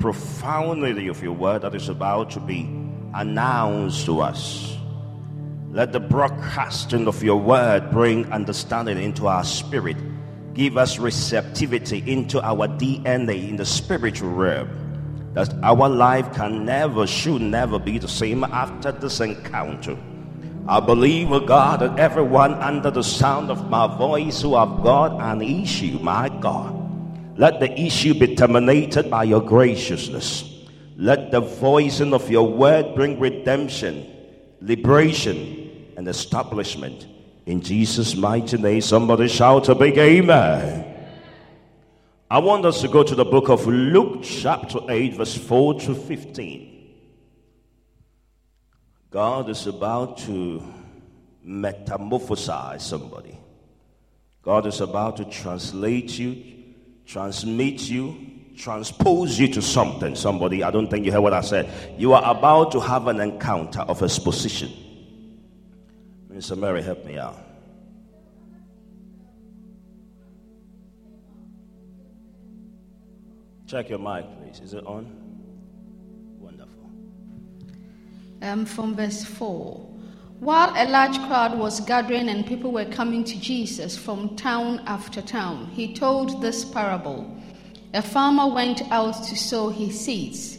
profundity of your word that is about to be announced to us. Let the broadcasting of your word bring understanding into our spirit. Give us receptivity into our DNA in the spiritual realm. That our life can never, should never be the same after this encounter. I believe, oh God, that everyone under the sound of my voice who have got an issue, my God, let the issue be terminated by your graciousness. Let the voicing of your word bring redemption, liberation, and establishment. In Jesus' mighty name, somebody shout a big amen. I want us to go to the book of Luke, chapter 8, verse 4 to 15. God is about to metamorphosize somebody. God is about to translate you, transmit you, transpose you to something. Somebody, I don't think you heard what I said. You are about to have an encounter of exposition. Mr. Mary, help me out. Check your mic, please. Is it on? Wonderful. Um, from verse 4. While a large crowd was gathering and people were coming to Jesus from town after town, he told this parable. A farmer went out to sow his seeds,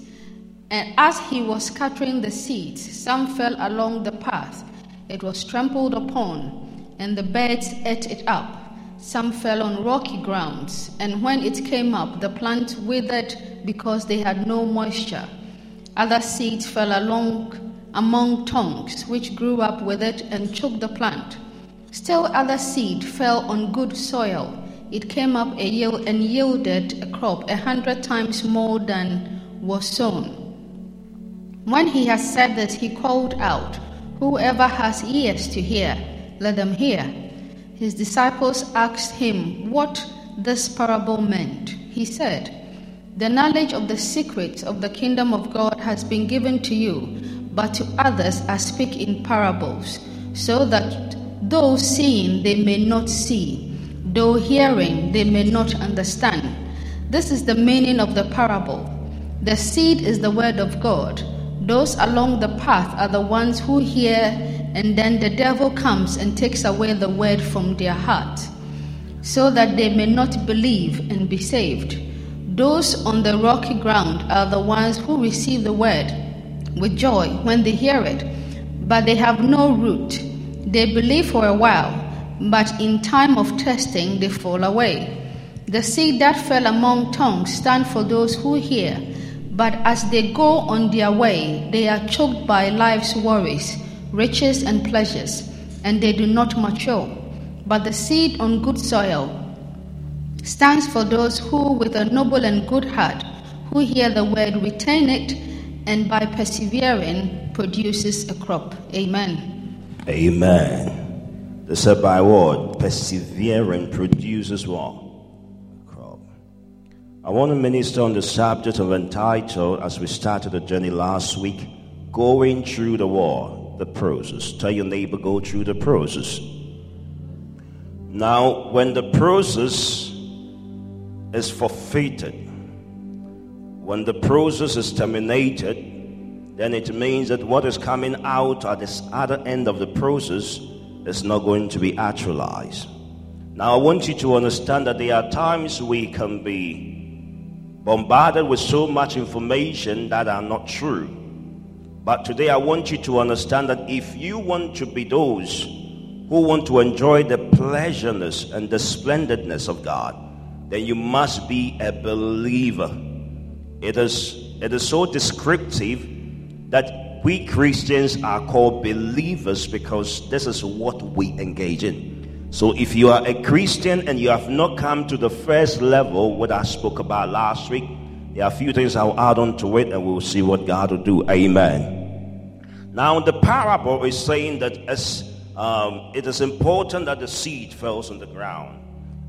and as he was scattering the seeds, some fell along the path. It was trampled upon, and the birds ate it up. Some fell on rocky grounds, and when it came up, the plant withered because they had no moisture. Other seeds fell along among tongues, which grew up with it and choked the plant. Still other seed fell on good soil. It came up a yield and yielded a crop a hundred times more than was sown. When he had said this, he called out, Whoever has ears to hear, let them hear. His disciples asked him what this parable meant. He said, The knowledge of the secrets of the kingdom of God has been given to you but to others I speak in parables, so that though seeing they may not see, though hearing they may not understand. This is the meaning of the parable. The seed is the word of God. Those along the path are the ones who hear, and then the devil comes and takes away the word from their heart, so that they may not believe and be saved. Those on the rocky ground are the ones who receive the word with joy when they hear it, but they have no root. They believe for a while, but in time of testing they fall away. The seed that fell among tongues stand for those who hear, but as they go on their way, they are choked by life's worries, riches, and pleasures, and they do not mature. But the seed on good soil stands for those who, with a noble and good heart, who hear the word, retain it, and by persevering produces a crop. Amen. Amen. They said by what? Persevering produces what? A crop. I want to minister on the subject of entitled, as we started the journey last week, Going Through the War, the process. Tell your neighbor, go through the process. Now, when the process is forfeited, when the process is terminated, then it means that what is coming out at this other end of the process is not going to be actualized. Now, I want you to understand that there are times we can be bombarded with so much information that are not true. But today, I want you to understand that if you want to be those who want to enjoy the pleasureness and the splendidness of God, then you must be a believer. It is, it is so descriptive that we Christians are called believers because this is what we engage in. So if you are a Christian and you have not come to the first level, what I spoke about last week, there are a few things I'll add on to it and we'll see what God will do. Amen. Now, the parable is saying that as, um, it is important that the seed falls on the ground.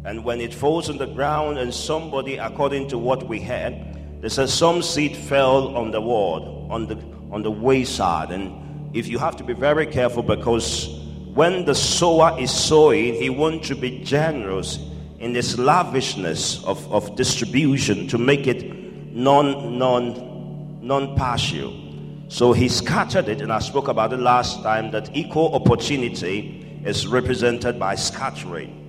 And when it falls on the ground and somebody, according to what we had, they said some seed fell on the wall, on the on the wayside. And if you have to be very careful because when the sower is sowing, he wants to be generous in this lavishness of, of distribution to make it non non non partial. So he scattered it, and I spoke about it last time that equal opportunity is represented by scattering.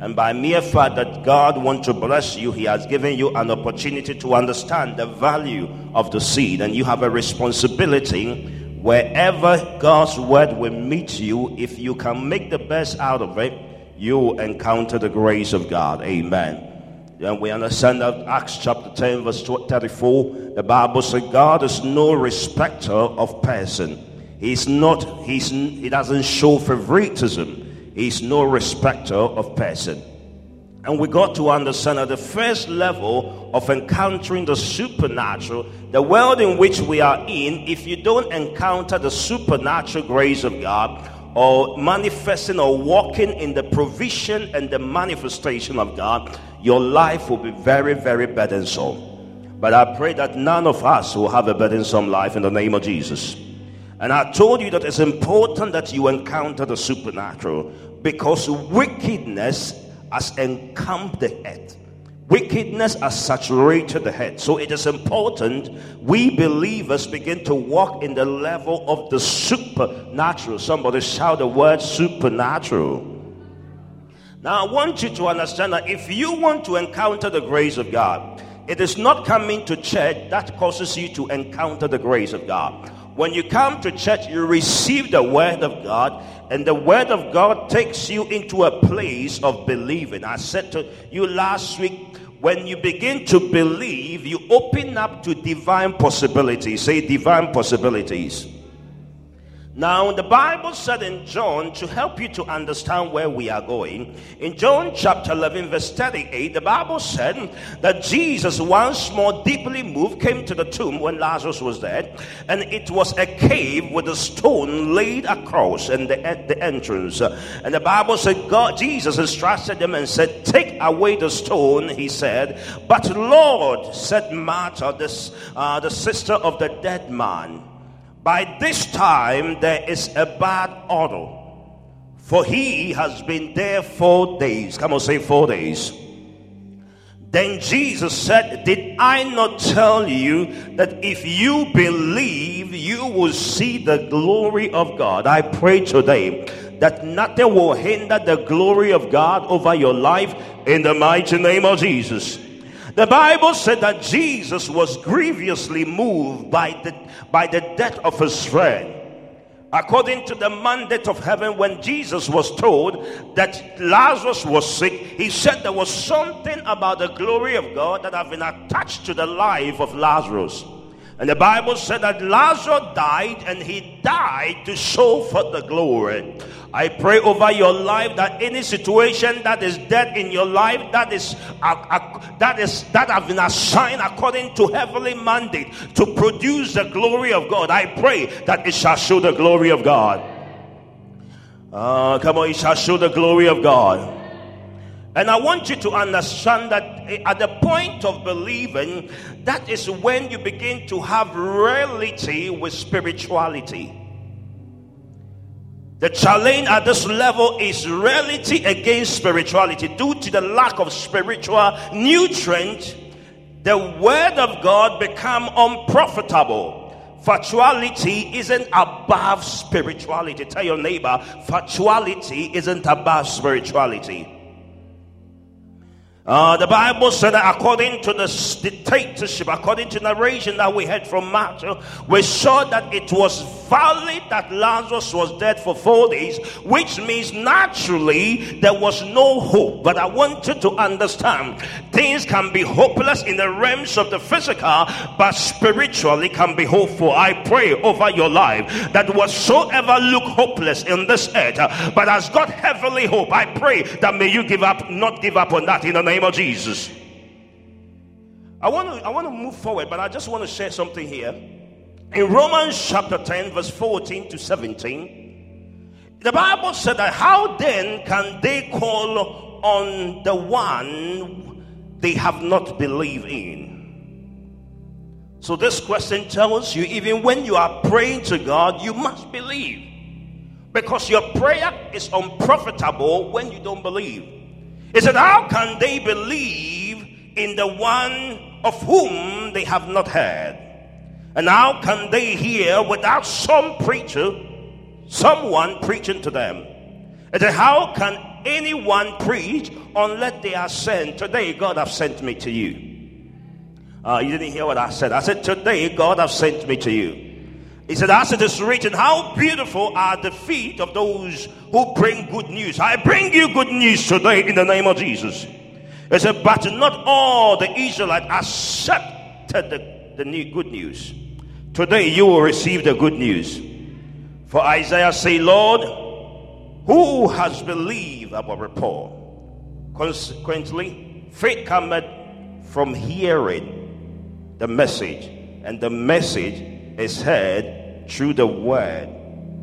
And by mere fact that God wants to bless you, He has given you an opportunity to understand the value of the seed. And you have a responsibility wherever God's word will meet you. If you can make the best out of it, you encounter the grace of God. Amen. And we understand that Acts chapter 10, verse 34, the Bible says, God is no respecter of person. He's not, he's, he doesn't show favoritism. He's no respecter of person. And we got to understand at the first level of encountering the supernatural, the world in which we are in, if you don't encounter the supernatural grace of God, or manifesting or walking in the provision and the manifestation of God, your life will be very, very burdensome. But I pray that none of us will have a burdensome life in the name of Jesus. And I told you that it's important that you encounter the supernatural because wickedness has encamped the head. Wickedness has saturated the head. So it is important we believers begin to walk in the level of the supernatural. Somebody shout the word supernatural. Now, I want you to understand that if you want to encounter the grace of God, it is not coming to church that causes you to encounter the grace of God. When you come to church, you receive the word of God, and the word of God takes you into a place of believing. I said to you last week, when you begin to believe, you open up to divine possibilities. Say divine possibilities. Now, the Bible said in John, to help you to understand where we are going, in John chapter 11, verse 38, the Bible said that Jesus, once more deeply moved, came to the tomb when Lazarus was dead, and it was a cave with a stone laid across and the, the entrance. And the Bible said, God, Jesus instructed them and said, Take away the stone, he said. But Lord, said Martha, this, uh, the sister of the dead man, by this time, there is a bad odor, for he has been there four days. Come on, say four days. Then Jesus said, Did I not tell you that if you believe, you will see the glory of God? I pray today that nothing will hinder the glory of God over your life in the mighty name of Jesus. The Bible said that Jesus was grievously moved by the, by the death of his friend. According to the mandate of heaven, when Jesus was told that Lazarus was sick, he said there was something about the glory of God that had been attached to the life of Lazarus. And the Bible said that Lazarus died and he died to show for the glory. I pray over your life that any situation that is dead in your life that is uh, uh, that is that have been assigned according to heavenly mandate to produce the glory of God. I pray that it shall show the glory of God. Uh, come on, it shall show the glory of God. And I want you to understand that eh, at the point of believing, that is when you begin to have reality with spirituality. The challenge at this level is reality against spirituality. Due to the lack of spiritual nutrient, the word of God become unprofitable. Factuality isn't above spirituality. Tell your neighbor, factuality isn't above spirituality. Uh, the Bible said that according to the dictatorship, according to narration that we had from Matthew, we saw that it was valid that Lazarus was dead for four days, which means naturally there was no hope. But I want you to understand things can be hopeless in the realms of the physical, but spiritually can be hopeful. I pray over your life that whatsoever look hopeless in this earth, but has got heavenly hope, I pray that may you give up, not give up on that in the name name of Jesus. I want to I want to move forward, but I just want to share something here. In Romans chapter 10, verse 14 to 17, the Bible said that how then can they call on the one they have not believed in? So this question tells you even when you are praying to God, you must believe. Because your prayer is unprofitable when you don't believe. He said, How can they believe in the one of whom they have not heard? And how can they hear without some preacher, someone preaching to them? And how can anyone preach unless they are sent? Today, God have sent me to you. Uh, you didn't hear what I said. I said, Today, God have sent me to you. He said, As it is written, how beautiful are the feet of those who bring good news. I bring you good news today in the name of Jesus. He said, But not all the Israelites accepted the, the new good news. Today you will receive the good news. For Isaiah say, Lord, who has believed our report? Consequently, faith cometh from hearing the message, and the message is heard through the word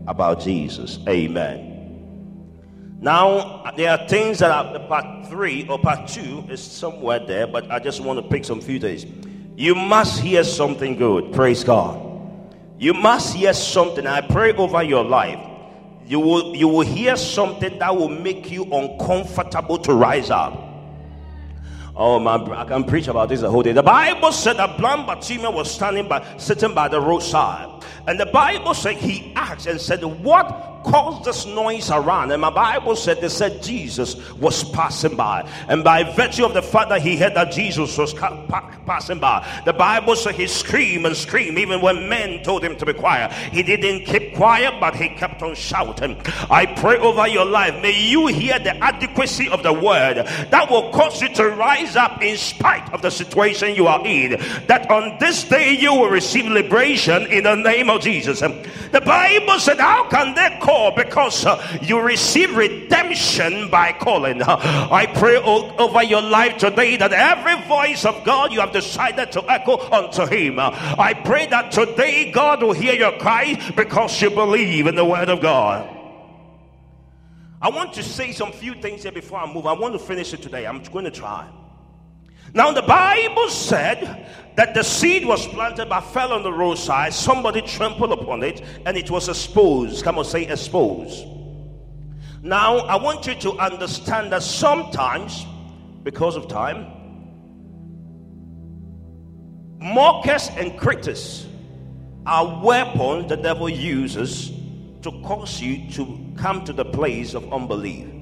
about Jesus. Amen. Now, there are things that are part three or part two is somewhere there, but I just want to pick some few days. You must hear something good. Praise God. You must hear something. I pray over your life. You will, you will hear something that will make you uncomfortable to rise up. Oh man, I can preach about this the whole day. The Bible said that blind Bartimaeus was standing by, sitting by the roadside, and the Bible said he asked and said, "What caused this noise around. And my Bible said they said Jesus was passing by. And by virtue of the fact that he heard that Jesus was passing by, the Bible said he screamed and screamed even when men told him to be quiet. He didn't keep quiet, but he kept on shouting. I pray over your life. May you hear the adequacy of the word that will cause you to rise up in spite of the situation you are in. That on this day you will receive liberation in the name of Jesus. The Bible said, How can they call? Call because uh, you receive redemption by calling. I pray over your life today that every voice of God you have decided to echo unto Him. I pray that today God will hear your cry because you believe in the Word of God. I want to say some few things here before I move. I want to finish it today. I'm going to try. Now, the Bible said that the seed was planted but fell on the roadside. Somebody trampled upon it and it was exposed. Come on, say exposed. Now, I want you to understand that sometimes, because of time, mockers and critics are weapons the devil uses to cause you to come to the place of unbelief.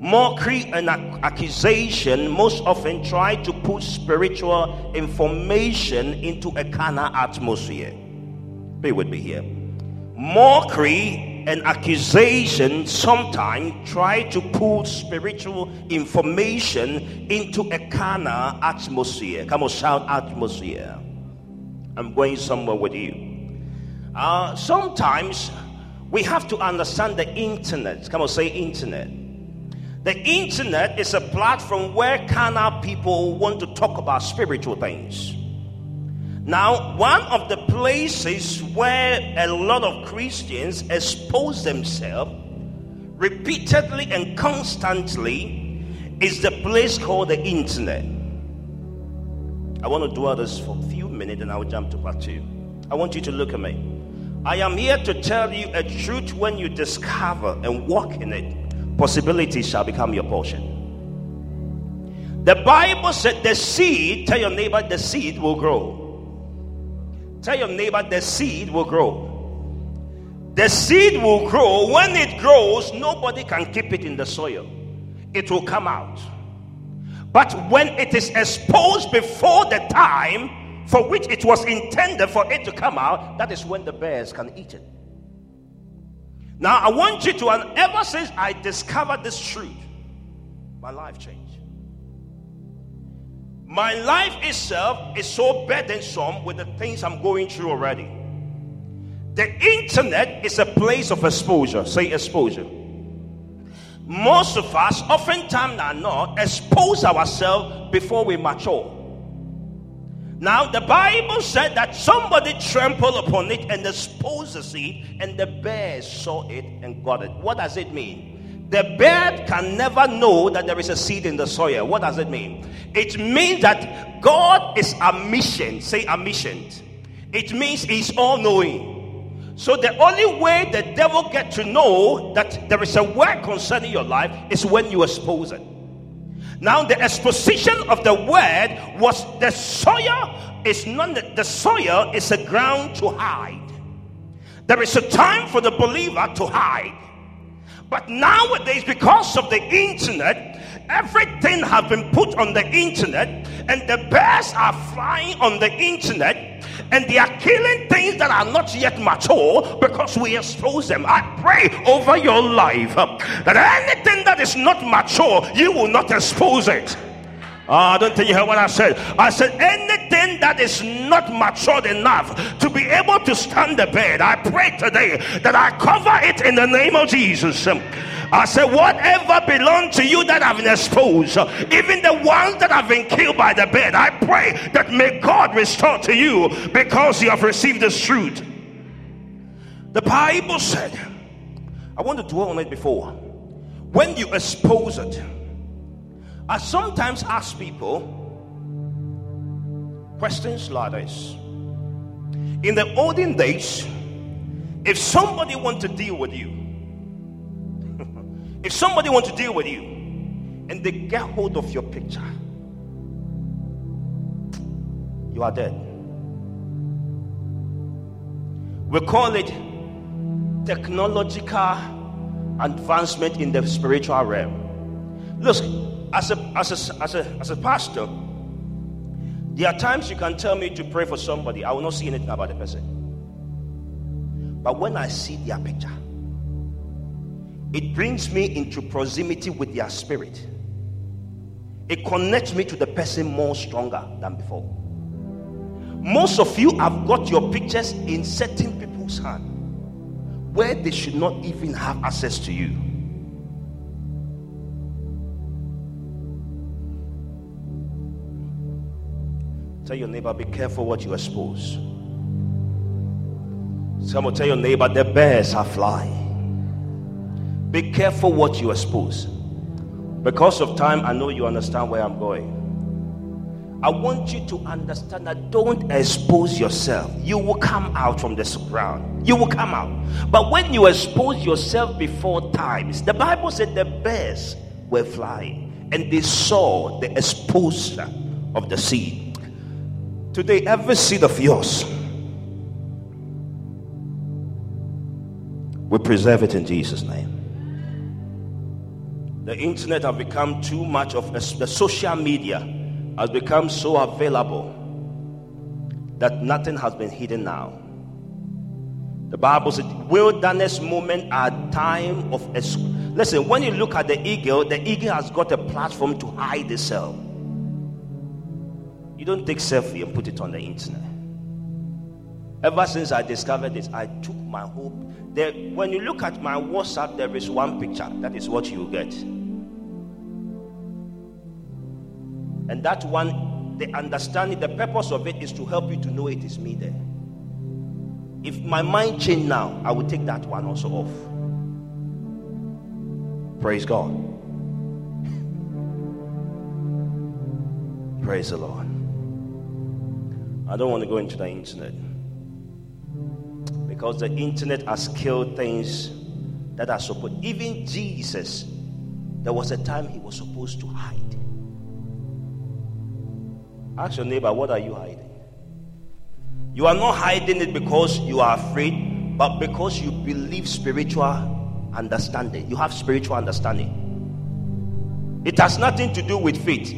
Mockery and accusation most often try to put spiritual information into a carnal atmosphere. Be with me here. Mockery and accusation sometimes try to put spiritual information into a carnal atmosphere. Come on, shout atmosphere. I'm going somewhere with you. Uh, sometimes we have to understand the internet. Come on, say internet the internet is a platform where carnal people want to talk about spiritual things. Now, one of the places where a lot of Christians expose themselves repeatedly and constantly is the place called the internet. I want to dwell this for a few minutes and I will jump to part two. I want you to look at me. I am here to tell you a truth when you discover and walk in it possibilities shall become your portion. The Bible said the seed, tell your neighbor, the seed will grow. Tell your neighbor, the seed will grow. The seed will grow. When it grows, nobody can keep it in the soil, it will come out. But when it is exposed before the time for which it was intended for it to come out, that is when the bears can eat it. Now, I want you to, and ever since I discovered this truth, my life changed. My life itself is so burdensome with the things I'm going through already. The internet is a place of exposure. Say exposure. Most of us, oftentimes are not, expose ourselves before we mature. Now, the Bible said that somebody trampled upon it and exposed the seed, and the bear saw it and got it. What does it mean? The bear can never know that there is a seed in the soil. What does it mean? It means that God is omniscient. Say omniscient. It means He's all knowing. So the only way the devil get to know that there is a word concerning your life is when you expose it. Now, the exposition of the word was the soil is not the soil is a ground to hide. There is a time for the believer to hide. But nowadays, because of the internet, everything has been put on the internet, and the bears are flying on the internet, and they are killing things that are not yet mature because we expose them. I pray over your life that anything that is not mature, you will not expose it. Uh, I don't think you heard what I said. I said anything that is not matured enough to be able to stand the bed, I pray today that I cover it in the name of Jesus. I said, whatever belongs to you that have been exposed, even the ones that have been killed by the bed, I pray that may God restore to you because you have received this truth. The Bible said, I want to dwell on it before. When you expose it, I sometimes ask people questions like this. In the olden days, if somebody want to deal with you, if somebody want to deal with you, and they get hold of your picture, you are dead. We call it technological advancement in the spiritual realm. Look, as a, as a, as a, as a pastor, there are times you can tell me to pray for somebody, I will not see anything about the person. But when I see their picture, it brings me into proximity with their spirit. It connects me to the person more stronger than before. Most of you have got your pictures in certain people's hand where they should not even have access to you. Tell your neighbor, be careful what you expose. Someone tell your neighbor, the bears are flying. Be careful what you expose. Because of time, I know you understand where I'm going. I want you to understand that don't expose yourself. You will come out from this ground. You will come out. But when you expose yourself before times, the Bible said the bears were flying and they saw the exposure of the seed. Today, every seed of yours, we preserve it in Jesus' name. The internet have become too much of a, the social media has become so available that nothing has been hidden now. The Bible says wilderness moment are time of listen. When you look at the eagle, the eagle has got a platform to hide itself. Don't take selfie and put it on the internet. Ever since I discovered this, I took my hope. There, when you look at my WhatsApp, there is one picture. That is what you get. And that one, the understanding, the purpose of it is to help you to know it is me there. If my mind changed now, I would take that one also off. Praise God. Praise the Lord. I don't want to go into the internet because the internet has killed things that are supposed. Even Jesus, there was a time he was supposed to hide. Ask your neighbor, what are you hiding? You are not hiding it because you are afraid, but because you believe spiritual understanding. You have spiritual understanding. It has nothing to do with faith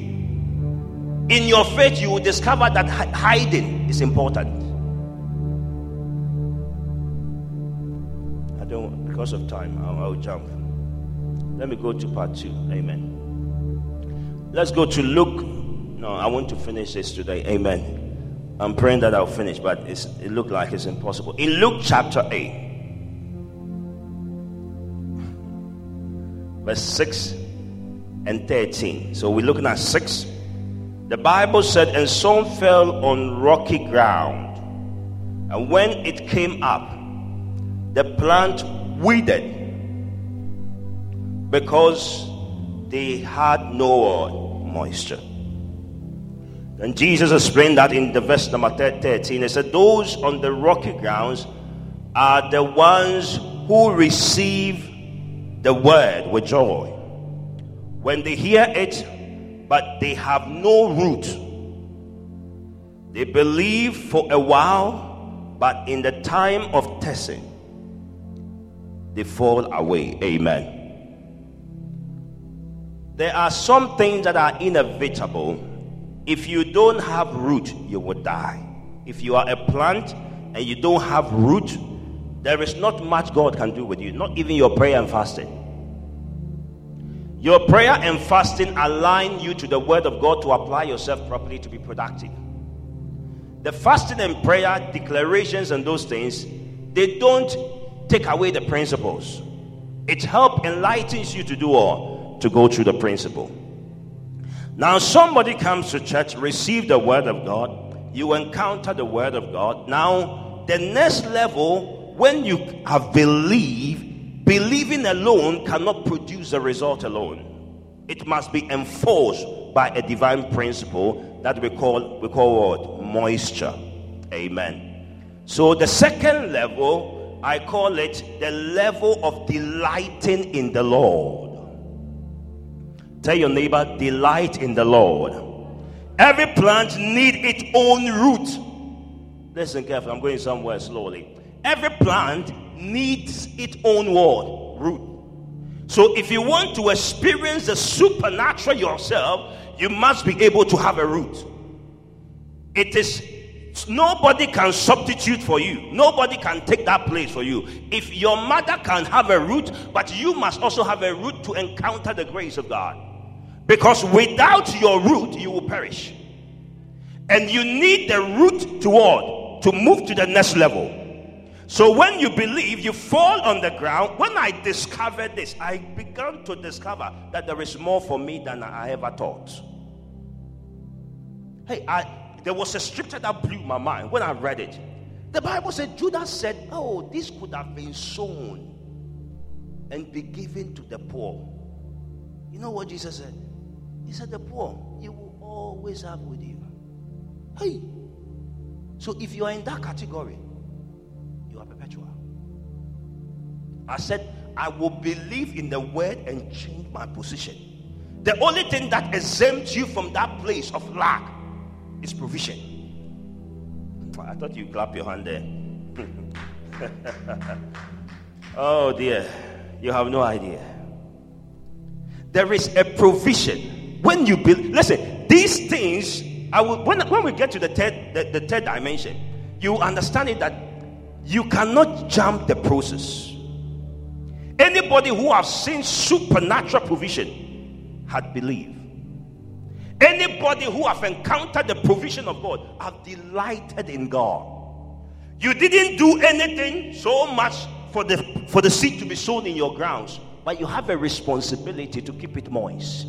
in your faith, you will discover that hiding is important. I don't, because of time, I'll, I'll jump. Let me go to part two. Amen. Let's go to Luke. No, I want to finish this today. Amen. I'm praying that I'll finish, but it looked like it's impossible. In Luke chapter 8, verse 6 and 13. So we're looking at 6 the Bible said, and some fell on rocky ground. And when it came up, the plant withered because they had no moisture. And Jesus explained that in the verse number 13. He said, Those on the rocky grounds are the ones who receive the word with joy. When they hear it, but they have no root. They believe for a while, but in the time of testing, they fall away. Amen. There are some things that are inevitable. If you don't have root, you will die. If you are a plant and you don't have root, there is not much God can do with you, not even your prayer and fasting. Your prayer and fasting align you to the word of God to apply yourself properly to be productive. The fasting and prayer declarations and those things, they don't take away the principles. It help enlightens you to do all to go through the principle. Now somebody comes to church, receive the word of God, you encounter the word of God. Now the next level when you have believed, believing alone cannot produce a result alone. It must be enforced by a divine principle that we call we call what moisture. Amen. So the second level, I call it the level of delighting in the Lord. Tell your neighbor, delight in the Lord. Every plant need its own root. Listen carefully, I'm going somewhere slowly. Every plant needs its own word, root. So if you want to experience the supernatural yourself, you must be able to have a root. It is nobody can substitute for you. Nobody can take that place for you. If your mother can have a root, but you must also have a root to encounter the grace of God. Because without your root, you will perish. And you need the root toward to move to the next level. So when you believe, you fall on the ground. When I discovered this, I began to discover that there is more for me than I ever thought. Hey, I there was a scripture that blew my mind when I read it. The Bible said Judas said, "Oh, this could have been sown and be given to the poor." You know what Jesus said? He said, "The poor you will always have with you." Hey, so if you are in that category, I said, I will believe in the word and change my position. The only thing that exempts you from that place of lack is provision. I thought you clap your hand there. oh dear, you have no idea. There is a provision when you build. Listen, these things. I will when when we get to the third the, the third dimension, you understand it that you cannot jump the process. Anybody who has seen supernatural provision had believed. Anybody who have encountered the provision of God have delighted in God. You didn't do anything so much for the for the seed to be sown in your grounds, but you have a responsibility to keep it moist.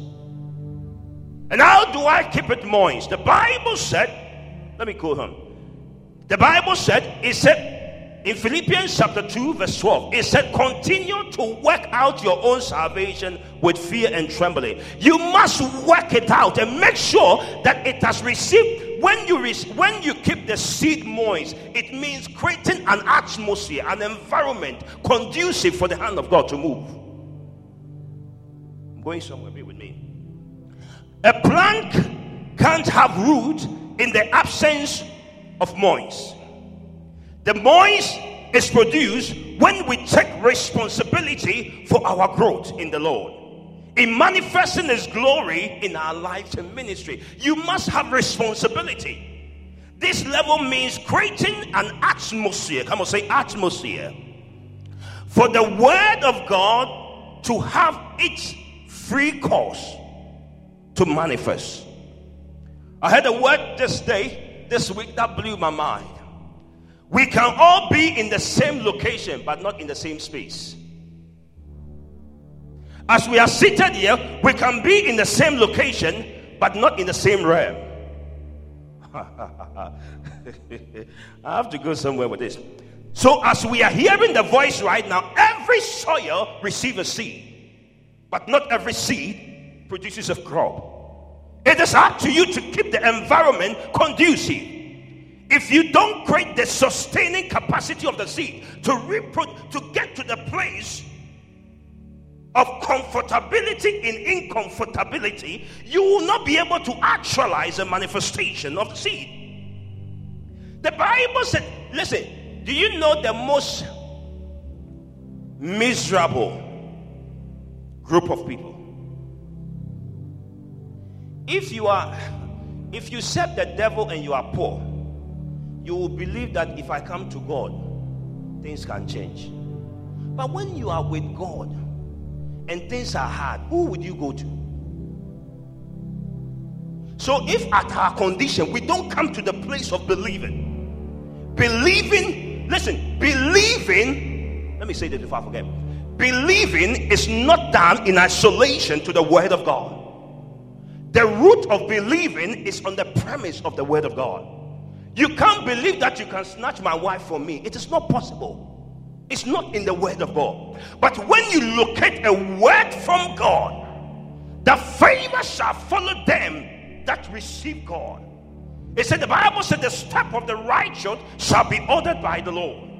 And how do I keep it moist? The Bible said, let me quote him. The Bible said, it said, in Philippians chapter 2, verse 12, it said, Continue to work out your own salvation with fear and trembling. You must work it out and make sure that it has received. When you re- when you keep the seed moist, it means creating an atmosphere, an environment conducive for the hand of God to move. I'm going somewhere, be with me. A plant can't have root in the absence of moist. The moist is produced when we take responsibility for our growth in the Lord. In manifesting His glory in our lives and ministry, you must have responsibility. This level means creating an atmosphere. Come on, say atmosphere. For the Word of God to have its free course to manifest. I had a word this day, this week, that blew my mind. We can all be in the same location, but not in the same space. As we are seated here, we can be in the same location, but not in the same realm. I have to go somewhere with this. So, as we are hearing the voice right now, every soil receives a seed, but not every seed produces a crop. It is up to you to keep the environment conducive if you don't create the sustaining capacity of the seed to repro- to get to the place of comfortability in incomfortability, you will not be able to actualize a manifestation of the seed. The Bible said, listen, do you know the most miserable group of people? If you are, if you serve the devil and you are poor, you will believe that if I come to God, things can change. But when you are with God and things are hard, who would you go to? So, if at our condition we don't come to the place of believing, believing, listen, believing, let me say this before I forget. Believing is not done in isolation to the Word of God. The root of believing is on the premise of the Word of God. You can't believe that you can snatch my wife from me. It is not possible. It's not in the Word of God. But when you locate a word from God, the favor shall follow them that receive God. It said, the Bible said, the step of the righteous shall be ordered by the Lord.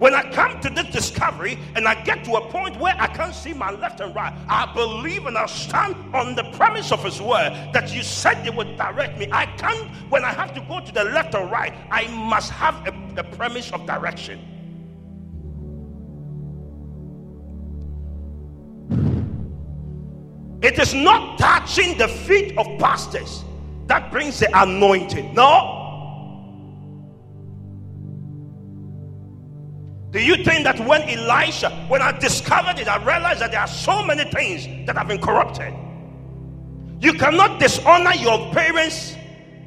When I come to this discovery and I get to a point where I can't see my left and right, I believe and I stand on the premise of His word that you said you would direct me. I can't, when I have to go to the left or right, I must have a, a premise of direction. It is not touching the feet of pastors that brings the anointing. No. Do you think that when Elisha, when I discovered it, I realized that there are so many things that have been corrupted? You cannot dishonor your parents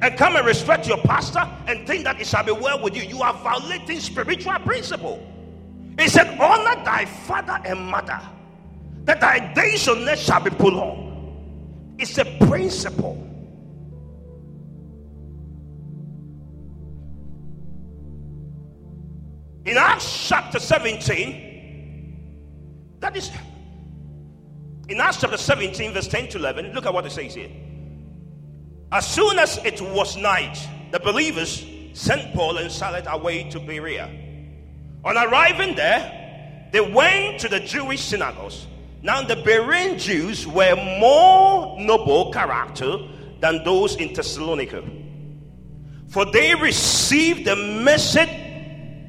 and come and respect your pastor and think that it shall be well with you. You are violating spiritual principle. He said, Honor thy father and mother that thy days on earth shall be prolonged. It's a principle. In Acts chapter 17, that is in Acts chapter 17, verse 10 to 11, look at what it says here. As soon as it was night, the believers sent Paul and Silas away to Berea. On arriving there, they went to the Jewish synagogues now, the Berean Jews were more noble character than those in Thessalonica, for they received the message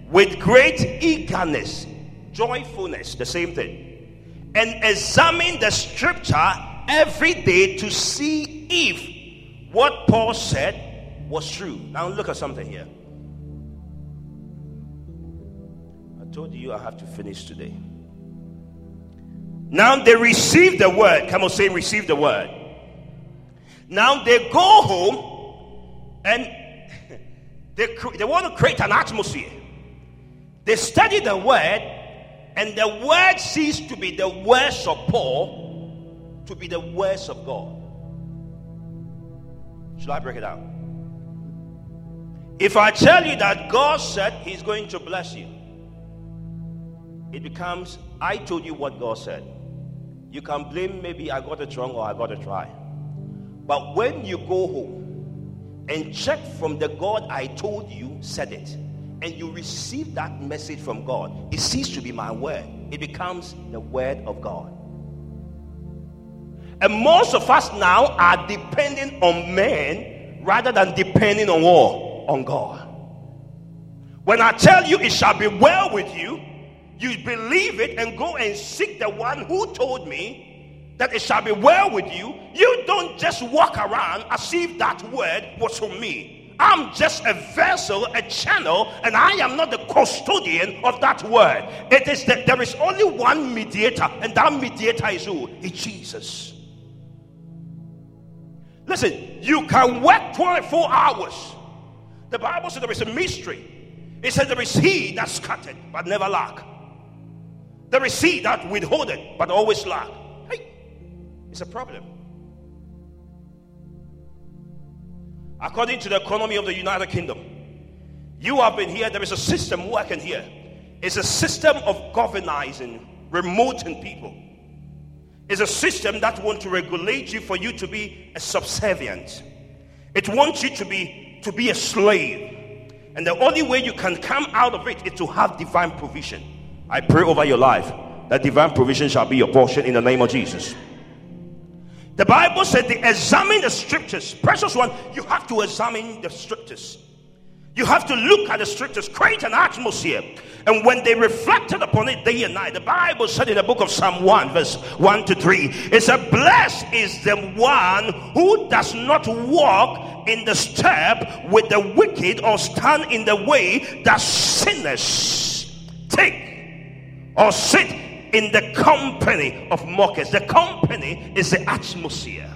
with great eagerness, joyfulness, the same thing, and examine the scripture every day to see if what Paul said was true. Now, look at something here. I told you I have to finish today. Now they receive the word. Come on, say, receive the word. Now they go home and they, they want to create an atmosphere. They study the word, and the word ceased to be the words of Paul to be the words of God. Should I break it down? If I tell you that God said He's going to bless you, it becomes I told you what God said. You can blame maybe I got it wrong or I got it right. But when you go home and check from the God I told you said it, and you receive that message from God, it ceases to be my word. It becomes the word of God. And most of us now are depending on men rather than depending on what? On God. When I tell you it shall be well with you, you believe it and go and seek the one who told me that it shall be well with you, you don't just walk around as if that word was from me. I'm just a vessel, a channel, and I am not the custodian of that word. It is that there is only one mediator, and that mediator is who? It's Jesus. Listen, you can work 24 hours. The Bible says there is a mystery. It says there is he that scattered but never lack. There is he that withhold it, but always lack. Hey, it's a problem. According to the economy of the United Kingdom, you have been here, there is a system working here. It's a system of governizing, remoting people. It's a system that wants to regulate you for you to be a subservient. It wants you to be to be a slave. And the only way you can come out of it is to have divine provision. I pray over your life that divine provision shall be your portion in the name of Jesus. The Bible said they examine the scriptures. Precious one, you have to examine the scriptures. You have to look at the scriptures, create an atmosphere. And when they reflected upon it day and night, the Bible said in the book of Psalm 1, verse 1 to 3, it said, Blessed is the one who does not walk in the step with the wicked or stand in the way that sinners take or sit in the company of mockers. The company is the atmosphere.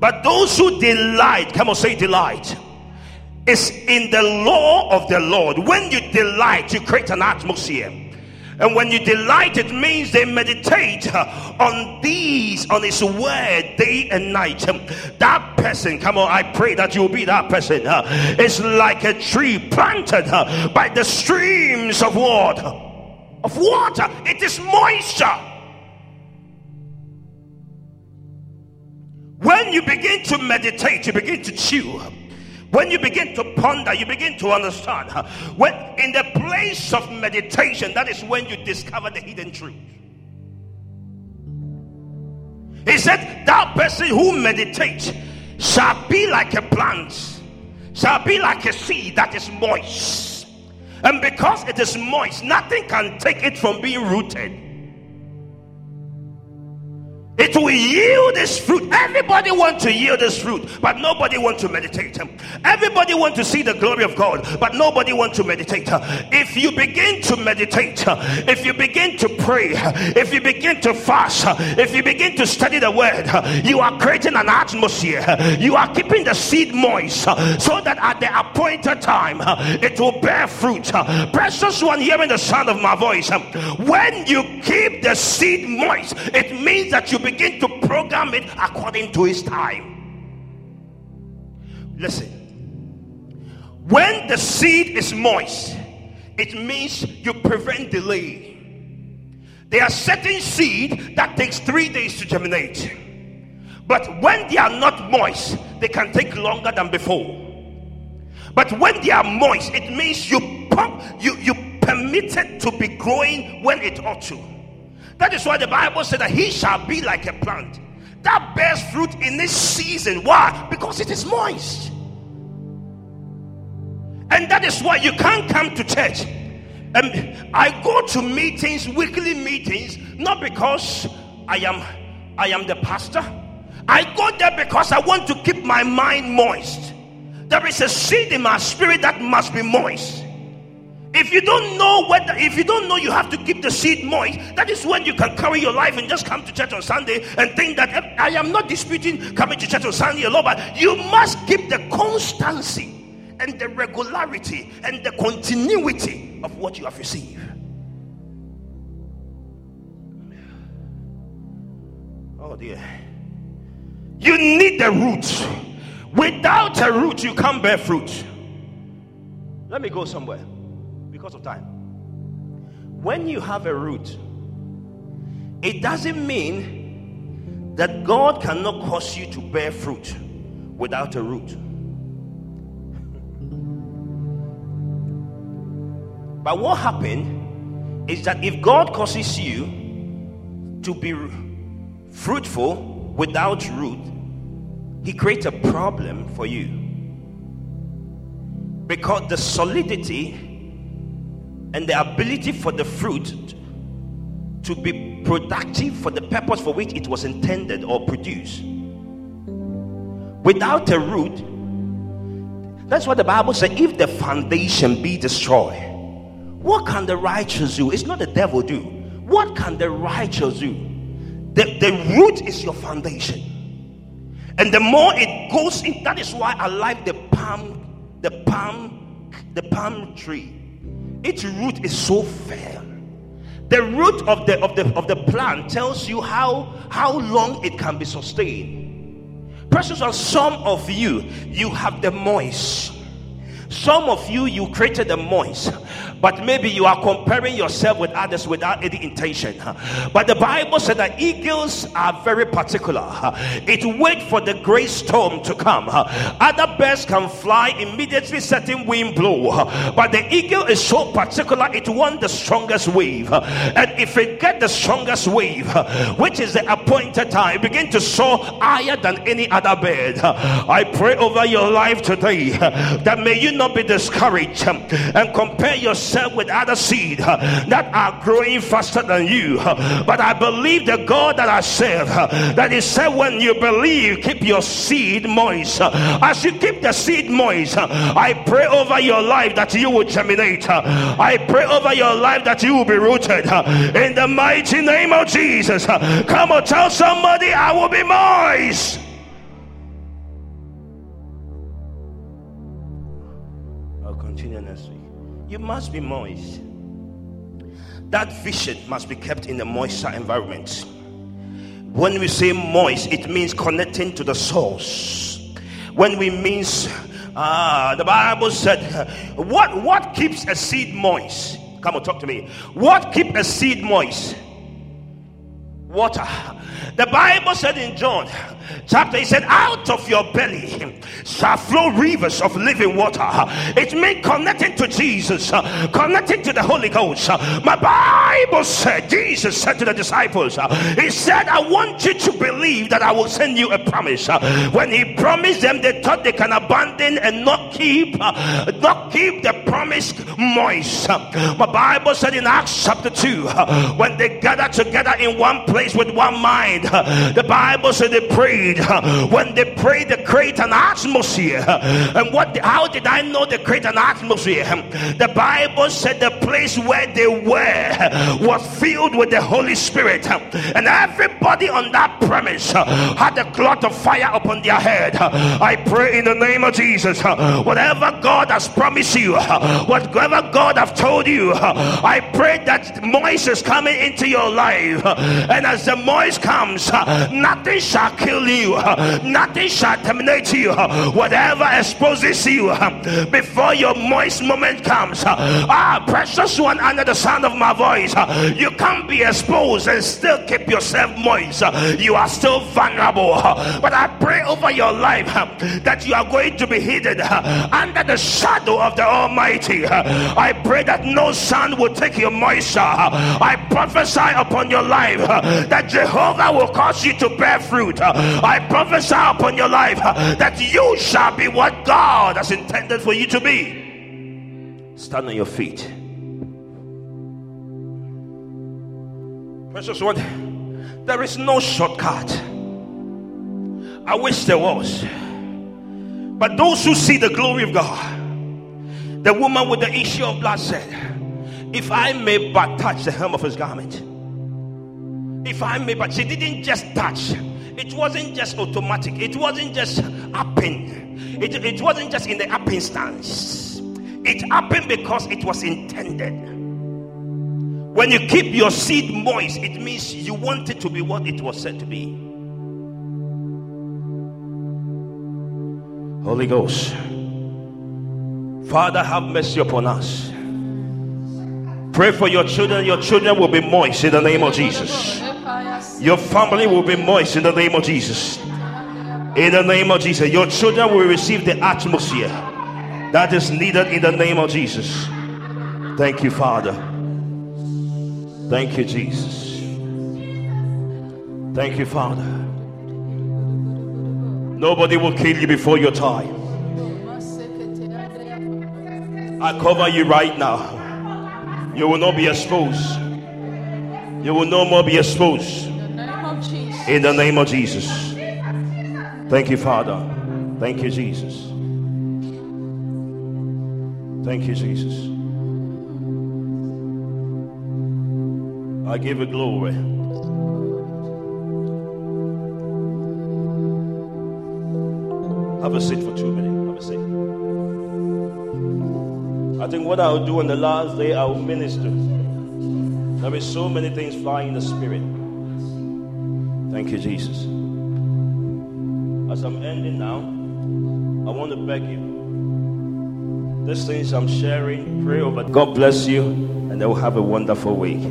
But those who delight, come on, say delight is in the law of the Lord. When you delight, you create an atmosphere. And when you delight, it means they meditate on these, on His word, day and night. Um, that person, come on, I pray that you'll be that person. It's like a tree planted by the streams of water. Of water, it is moisture. When you begin to meditate, you begin to chew when you begin to ponder, you begin to understand. When in the place of meditation, that is when you discover the hidden truth. He said, That person who meditates shall be like a plant, shall be like a seed that is moist. And because it is moist, nothing can take it from being rooted. It will yield this fruit. Everybody want to yield this fruit, but nobody want to meditate. Everybody want to see the glory of God, but nobody want to meditate. If you begin to meditate, if you begin to pray, if you begin to fast, if you begin to study the word, you are creating an atmosphere. You are keeping the seed moist so that at the appointed time it will bear fruit. Precious one hearing the sound of my voice. When you keep the seed moist, it means that you begin to program it according to his time. Listen, when the seed is moist, it means you prevent delay. There are certain seed that takes three days to germinate. But when they are not moist, they can take longer than before. But when they are moist, it means you pump, you, you permit it to be growing when it ought to. That is why the Bible said that he shall be like a plant that bears fruit in this season. Why? Because it is moist. And that is why you can't come to church. And um, I go to meetings, weekly meetings, not because I am I am the pastor. I go there because I want to keep my mind moist. There is a seed in my spirit that must be moist. If you don't know whether, if you don't know you have to keep the seed moist, that is when you can carry your life and just come to church on Sunday and think that I am not disputing coming to church on Sunday alone, but you must keep the constancy and the regularity and the continuity of what you have received. Oh dear. You need the root. Without a root, you can't bear fruit. Let me go somewhere because of time. When you have a root, it doesn't mean that God cannot cause you to bear fruit without a root. But what happened is that if God causes you to be fruitful without root, He creates a problem for you. Because the solidity and the ability for the fruit to be productive for the purpose for which it was intended or produced. Without a root, that's what the Bible says if the foundation be destroyed, what can the righteous do? It's not the devil do. What can the righteous do? The, the root is your foundation. And the more it goes in, that is why I like the palm, the palm, the palm tree its root is so firm. The root of the of the of the plant tells you how how long it can be sustained. Precious on some of you, you have the moist. Some of you, you created the moist, but maybe you are comparing yourself with others without any intention. But the Bible said that eagles are very particular. It wait for the great storm to come. Other birds can fly immediately, setting wind blow, but the eagle is so particular. It wants the strongest wave, and if it get the strongest wave, which is the appointed time, begin to soar higher than any other bird. I pray over your life today that may you not be discouraged and compare yourself with other seed that are growing faster than you. But I believe the God that I serve, that He said, when you believe, keep your seed moist. As you keep the seed moist, I pray over your life that you will germinate. I pray over your life that you will be rooted in the mighty name of Jesus. Come on, tell somebody, I will be moist. I'll continue next week. You must be moist. That vision must be kept in a moisture environment. When we say moist, it means connecting to the source. When we means ah, the Bible said, what what keeps a seed moist? Come on, talk to me. What keep a seed moist? Water. The Bible said in John chapter, he said, Out of your belly shall flow rivers of living water. It means connecting to Jesus, connecting to the Holy Ghost. My Bible said, Jesus said to the disciples, He said, I want you to believe that I will send you a promise. When He promised them, they thought they can abandon and not keep, not keep the promise moist. My Bible said in Acts chapter 2, when they gathered together in one place with one mind, the Bible said they prayed. When they prayed, they create an atmosphere. And what? How did I know they create an atmosphere? The Bible said the place where they were was filled with the Holy Spirit, and everybody on that premise had a cloth of fire upon their head. I pray in the name of Jesus, whatever God has promised you, whatever God have told you, I pray that moist is coming into your life, and as the moist comes uh, nothing shall kill you, uh, nothing shall terminate you. Uh, whatever exposes you before your moist moment comes, ah, precious one, under the sound of my voice, you can't be exposed and still keep yourself moist. You are still vulnerable, but I pray over your life that you are going to be hidden under the shadow of the Almighty. I pray that no sun will take your moisture. I prophesy upon your life uh, that Jehovah will cause you to bear fruit. Uh, I prophesy upon your life uh, that you shall be what God has intended for you to be. Stand on your feet. Precious one, there is no shortcut. I wish there was. But those who see the glory of God, the woman with the issue of blood said, If I may but touch the hem of his garment, if I may, but she didn't just touch. It wasn't just automatic. It wasn't just happen. It, it wasn't just in the happenstance. It happened because it was intended. When you keep your seed moist, it means you want it to be what it was said to be. Holy Ghost, Father, have mercy upon us. Pray for your children. Your children will be moist in the name of Jesus. Your family will be moist in the name of Jesus. In the name of Jesus. Your children will receive the atmosphere that is needed in the name of Jesus. Thank you, Father. Thank you, Jesus. Thank you, Father. Nobody will kill you before your time. I cover you right now. You will not be exposed. You will no more be exposed. In the name of Jesus. Thank you, Father. Thank you, Jesus. Thank you, Jesus. I give you glory. Have a seat for two minutes. I think what I'll do on the last day, I will minister. There is so many things flying in the spirit. Thank you, Jesus. As I'm ending now, I want to beg you. These things I'm sharing, pray over. God bless you, and they will have a wonderful week.